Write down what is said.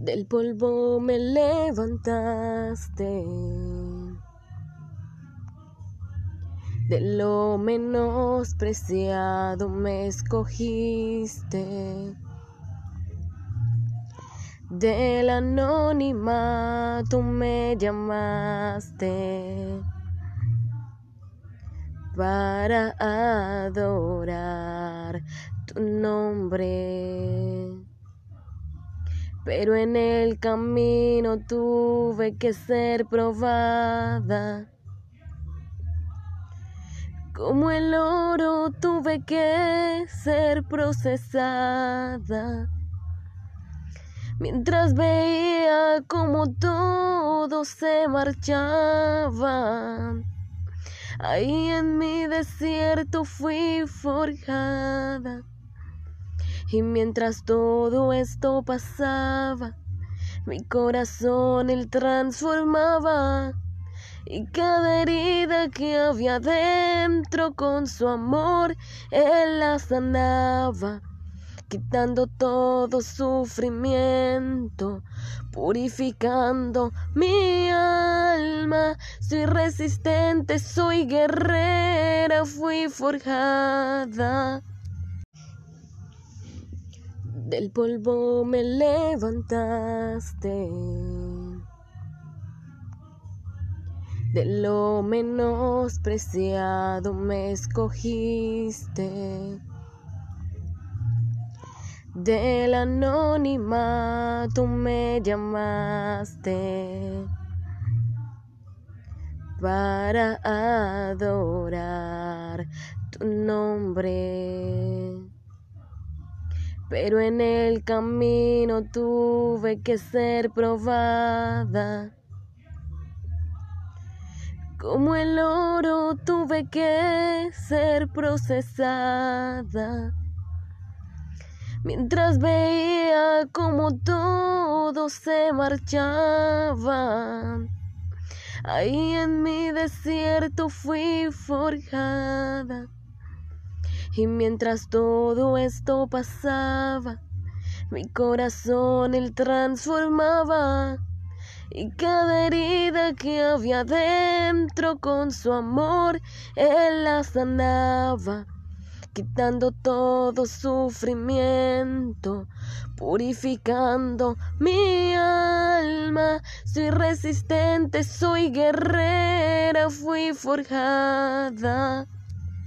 Del polvo me levantaste, de lo menospreciado me escogiste, del anonimato me llamaste para adorar tu nombre pero en el camino tuve que ser probada. Como el oro tuve que ser procesada. Mientras veía como todo se marchaba, ahí en mi desierto fui forjada. Y mientras todo esto pasaba, mi corazón él transformaba. Y cada herida que había dentro con su amor, él la sanaba, quitando todo sufrimiento, purificando mi alma. Soy resistente, soy guerrera, fui forjada del polvo me levantaste, de lo menospreciado me escogiste, del anonimato me llamaste para adorar tu nombre pero en el camino tuve que ser probada. Como el oro tuve que ser procesada. Mientras veía como todo se marchaba. Ahí en mi desierto fui forjada. Y mientras todo esto pasaba, mi corazón él transformaba. Y cada herida que había dentro con su amor, él la sanaba, quitando todo sufrimiento, purificando mi alma. Soy resistente, soy guerrera, fui forjada.